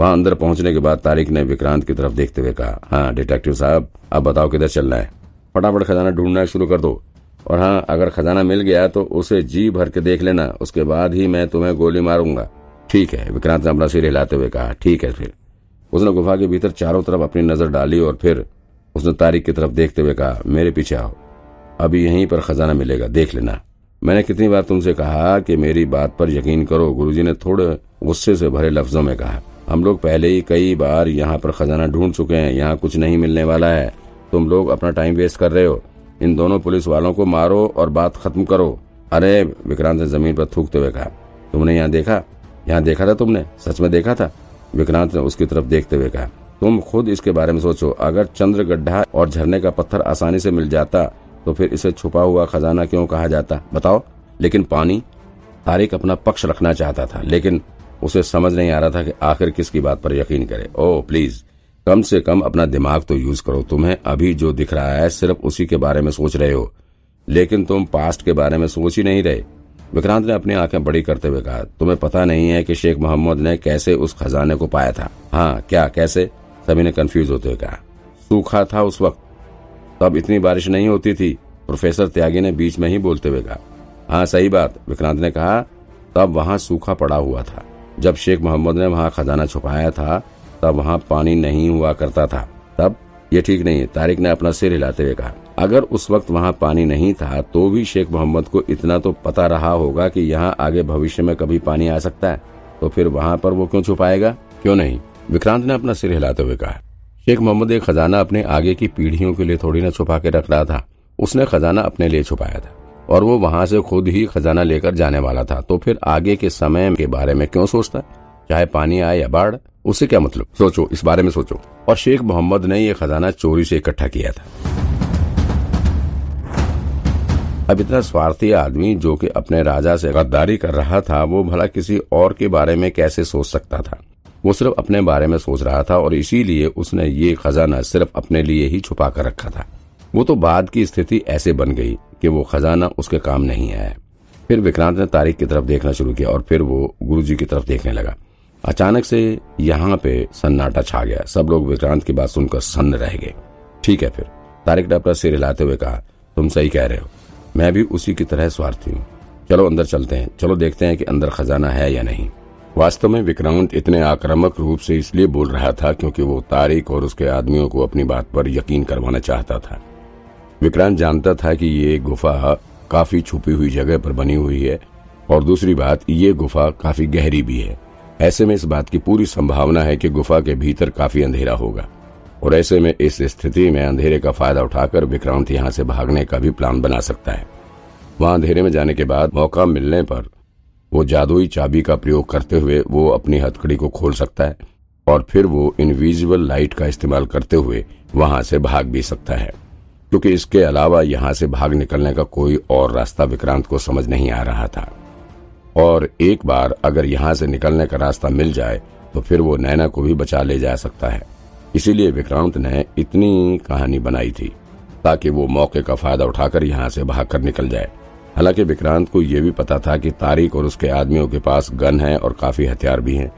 वहाँ अंदर पहुँचने के बाद तारिक ने विक्रांत की तरफ़ देखते हुए कहा हाँ डिटेक्टिव साहब अब बताओ किधर चलना है? फटाफट खजाना ढूंढना शुरू कर दो। और हाँ अगर खजाना मिल गया तो उसे जी भर के देख लेना, उसके बाद ही मैं तुम्हें गोली मारूँगा। ठीक है, विक्रांत ने अपना सिर हिलाते हुए कहा, ठीक है फिर। उसने गुफा के भीतर चारों तरफ़ अपनी नज़र डाली और फिर उसने तारिक की तरफ़ देखते हुए कहा, मेरे पीछे आओ। अभी यहीं पर खजाना मिलेगा, देख लेना। मैंने कितनी बार तुमसे कहा कि मेरी बात पर यकीन करो, गुरुजी ने थोड़े गुस्से से भरे लफ्जों में कहा। हम लोग पहले ही कई बार यहाँ पर खजाना ढूंढ चुके हैं, यहाँ कुछ नहीं मिलने वाला है। तुम लोग अपना टाइम वेस्ट कर रहे हो। इन दोनों पुलिस वालों को मारो और बात खत्म करो। अरे, विक्रांत ने ज़मीन पर थूकते हुए कहा, तुमने यहाँ देखा? यहाँ देखा था तुमने? सच में देखा था? विक्रांत ने उसकी तरफ़ देखते हुए कहा, तुम खुद इसके बारे में सोचो। अगर चंद्र गड्ढा और झरने का पत्थर आसानी से मिल जाता तो फिर इसे छुपा हुआ खजाना क्यों कहा जाता? बताओ। लेकिन पानी तारिक अपना पक्ष रखना चाहता था, लेकिन उसे समझ नहीं आ रहा था कि आखिर किसकी बात पर यकीन करे। ओ प्लीज़ कम से कम अपना दिमाग तो यूज़ करो। तुम्हें अभी जो दिख रहा है, सिर्फ़ उसी के बारे में सोच रहे हो। लेकिन तुम पास्ट के बारे में सोच ही नहीं रहे। विक्रांत ने अपनी आँखें बड़ी करते हुए कहा, तुम्हें पता नहीं है कि शेख मोहम्मद ने कैसे उस खजाने को पाया था? हाँ क्या, कैसे? सभी ने कंफ्यूज होते हुए कहा, सूखा था उस वक्त। तब इतनी बारिश नहीं होती थी। प्रोफेसर त्यागी ने बीच में ही बोलते हुए कहा हाँ सही बात। विक्रांत ने कहा, तब वहाँ सूखा पड़ा हुआ था। जब शेख मोहम्मद ने वहाँ खजाना छुपाया था, तब वहाँ पानी नहीं हुआ करता था। तब ये ठीक नहीं है, तारिक ने अपना सिर हिलाते हुए कहा, अगर उस वक्त वहाँ पानी नहीं था तो भी शेख मोहम्मद को इतना तो पता रहा होगा कि यहाँ आगे भविष्य में कभी पानी आ सकता है। तो फिर वहाँ पर वो क्यों छुपाएगा? क्यों नहीं? विक्रांत ने अपना सिर हिलाते हुए कहा, शेख मोहम्मद एक खजाना अपने आगे की पीढ़ियों के लिए थोड़ी ना छुपा के रख रहा था। उसने खजाना अपने लिए छुपाया था। और वो वहाँ से खुद ही खजाना लेकर जाने वाला था। तो फिर आगे के समय के बारे में क्यों सोचता चाहे पानी आए या बाढ़, उससे क्या मतलब? सोचो, इस बारे में सोचो। और शेख मोहम्मद ने ये खजाना चोरी से इकट्ठा किया था। अब इतना स्वार्थी आदमी जो कि अपने राजा से गद्दारी कर रहा था, वो भला किसी और के बारे में कैसे सोच सकता था? वो सिर्फ़ अपने बारे में सोच रहा था और इसीलिए उसने ये खजाना सिर्फ़ अपने लिए ही छुपा कर रखा था। वो तो बाद की स्थिति ऐसे बन गई। कि वो खजाना उसके काम नहीं आया फिर विक्रांत ने तारीख की तरफ़ देखना शुरू किया और फिर वो गुरुजी की तरफ़ देखने लगा। अचानक से यहाँ पे सन्नाटा छा गया। सब लोग विक्रांत की बात सुनकर सन्न रह गए। ठीक है फिर। तारिक ने अपना सिर हिलाते हुए कहा, तुम सही कह रहे हो। मैं भी उसी की तरह स्वार्थी हूँ। चलो अंदर चलते हैं। चलो देखते हैं कि अंदर खजाना है या नहीं। वास्तव में विक्रांत इतने आक्रामक रूप से इसलिए बोल रहा था क्योंकि वो तारिक और उसके आदमियों को अपनी बात पर यकीन करवाना चाहता था। विक्रांत जानता था कि ये गुफा काफ़ी छुपी हुई जगह पर बनी हुई है, और दूसरी बात, ये गुफा काफ़ी गहरी भी है। ऐसे में इस बात की पूरी संभावना है कि गुफा के भीतर काफ़ी अंधेरा होगा, और ऐसे में इस स्थिति में अंधेरे का फ़ायदा उठाकर विक्रांत यहाँ से भागने का भी प्लान बना सकता है। वहाँ अंधेरे में जाने के बाद मौका मिलने पर वो जादुई चाबी का प्रयोग करते हुए वो अपनी हथकड़ी को खोल सकता है, और फिर वो इनविजिबल लाइट का इस्तेमाल करते हुए वहाँ से भाग भी सकता है। क्योंकि इसके अलावा यहाँ से भाग निकलने का कोई और रास्ता विक्रांत को समझ नहीं आ रहा था। और एक बार अगर यहाँ से निकलने का रास्ता मिल जाए तो फिर वो नैना को भी बचा ले जा सकता है। इसीलिए विक्रांत ने इतनी कहानी बनाई थी, ताकि वो मौके का फ़ायदा उठाकर यहाँ से भागकर निकल जाए। हालाँकि विक्रांत को यह भी पता था कि तारिक और उसके आदमियों के पास गन है और काफ़ी हथियार भी हैं।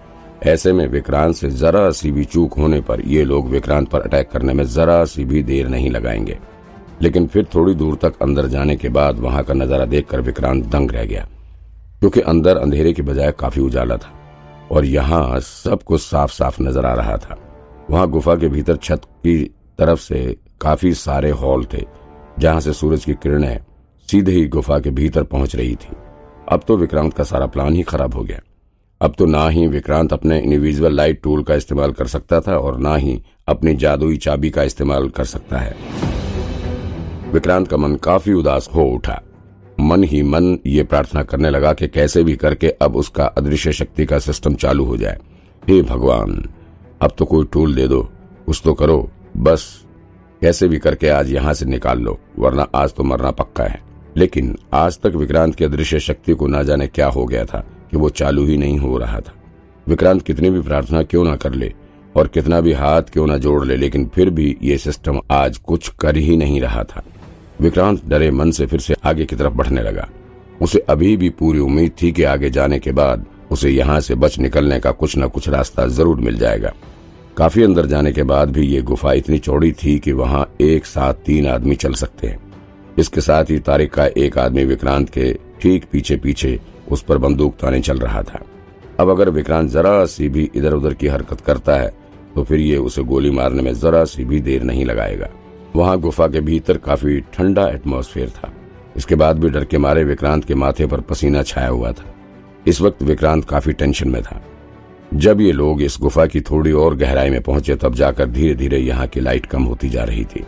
ऐसे में विक्रांत से जरा सी भी चूक होने पर ये लोग विक्रांत पर अटैक करने में जरा सी भी देर नहीं लगाएँगे। लेकिन फिर थोड़ी दूर तक अंदर जाने के बाद वहाँ का नज़ारा देखकर विक्रांत दंग रह गया, क्योंकि अंदर अंधेरे की बजाय काफ़ी उजाला था और यहाँ सब कुछ साफ़ साफ़ नज़र आ रहा था। वहाँ गुफा के भीतर छत की तरफ़ से काफ़ी सारे हॉल थे, जहाँ से सूरज की किरणें सीधे ही गुफा के भीतर पहुँच रही थी। अब तो विक्रांत का सारा प्लान ही खराब हो गया। अब तो ना ही विक्रांत अपने इंडिविजुअल लाइट टूल का इस्तेमाल कर सकता था और ना ही अपनी जादुई चाबी का इस्तेमाल कर सकता है। विक्रांत का मन काफ़ी उदास हो उठा। मन ही मन ये प्रार्थना करने लगा कि कैसे भी करके अब उसका अदृश्य शक्ति का सिस्टम चालू हो जाए। हे भगवान, अब तो कोई टूल दे दो, कुछ तो करो, बस। कैसे भी करके आज यहाँ से निकाल लो, वरना आज तो मरना पक्का है। लेकिन आज तक विक्रांत की अदृश्य शक्ति को ना जाने क्या हो गया था कि वो चालू ही नहीं हो रहा था। विक्रांत कितनी भी प्रार्थना क्यों ना कर ले और कितना भी हाथ क्यों ना जोड़ ले, लेकिन फिर भी ये सिस्टम आज कुछ कर ही नहीं रहा था। विक्रांत डरे मन से फिर से आगे की तरफ़ बढ़ने लगा। उसे अभी भी पूरी उम्मीद थी कि आगे जाने के बाद उसे यहाँ से बच निकलने का कुछ न कुछ रास्ता ज़रूर मिल जाएगा। काफ़ी अंदर जाने के बाद भी ये गुफा इतनी चौड़ी थी कि वहाँ एक साथ तीन आदमी चल सकते हैं। इसके साथ ही तारिक का एक आदमी विक्रांत के ठीक पीछे पीछे उस पर बंदूक ताने चल रहा था। अब अगर विक्रांत जरा सी भी इधर उधर की हरकत करता है तो फिर ये उसे गोली मारने में जरा सी भी देर नहीं लगाएगा। वहाँ गुफा के भीतर काफ़ी ठंडा एटमॉस्फेयर था। इसके बाद भी डर के मारे विक्रांत के माथे पर पसीना छाया हुआ था। इस वक्त विक्रांत काफ़ी टेंशन में था। जब ये लोग इस गुफा की थोड़ी और गहराई में पहुँचे, तब जाकर धीरे धीरे यहाँ की लाइट कम होती जा रही थी।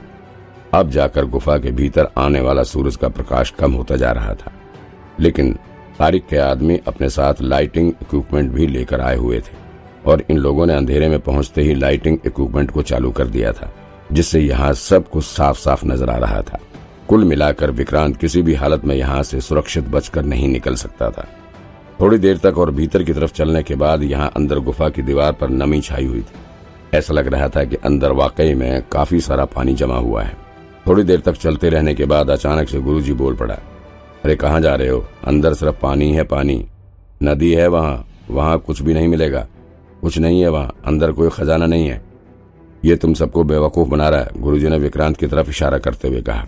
अब जाकर गुफा के भीतर आने वाला सूरज का प्रकाश कम होता जा रहा था। लेकिन तारिक के आदमी अपने साथ लाइटिंग इक्विपमेंट भी लेकर आए हुए थे और इन लोगों ने अंधेरे में पहुँचते ही लाइटिंग इक्विपमेंट को चालू कर दिया था। जिससे यहाँ सब कुछ साफ़ साफ़ नज़र आ रहा था। कुल मिलाकर विक्रांत किसी भी हालत में यहाँ से सुरक्षित बचकर नहीं निकल सकता था। थोड़ी देर तक और भीतर की तरफ़ चलने के बाद यहाँ अंदर गुफा की दीवार पर नमी छाई हुई थी। ऐसा लग रहा था कि अंदर वाकई में काफ़ी सारा पानी जमा हुआ है। थोड़ी देर तक चलते रहने के बाद अचानक से गुरुजी बोल पड़ा, अरे, कहाँ जा रहे हो? अंदर सिर्फ़ पानी है पानी। नदी है वहाँ वहाँ कुछ भी नहीं मिलेगा। कुछ नहीं है वहाँ, अंदर कोई खजाना नहीं है। ये तुम सबको बेवकूफ़ बना रहा है। गुरुजी ने विक्रांत की तरफ़ इशारा करते हुए कहा।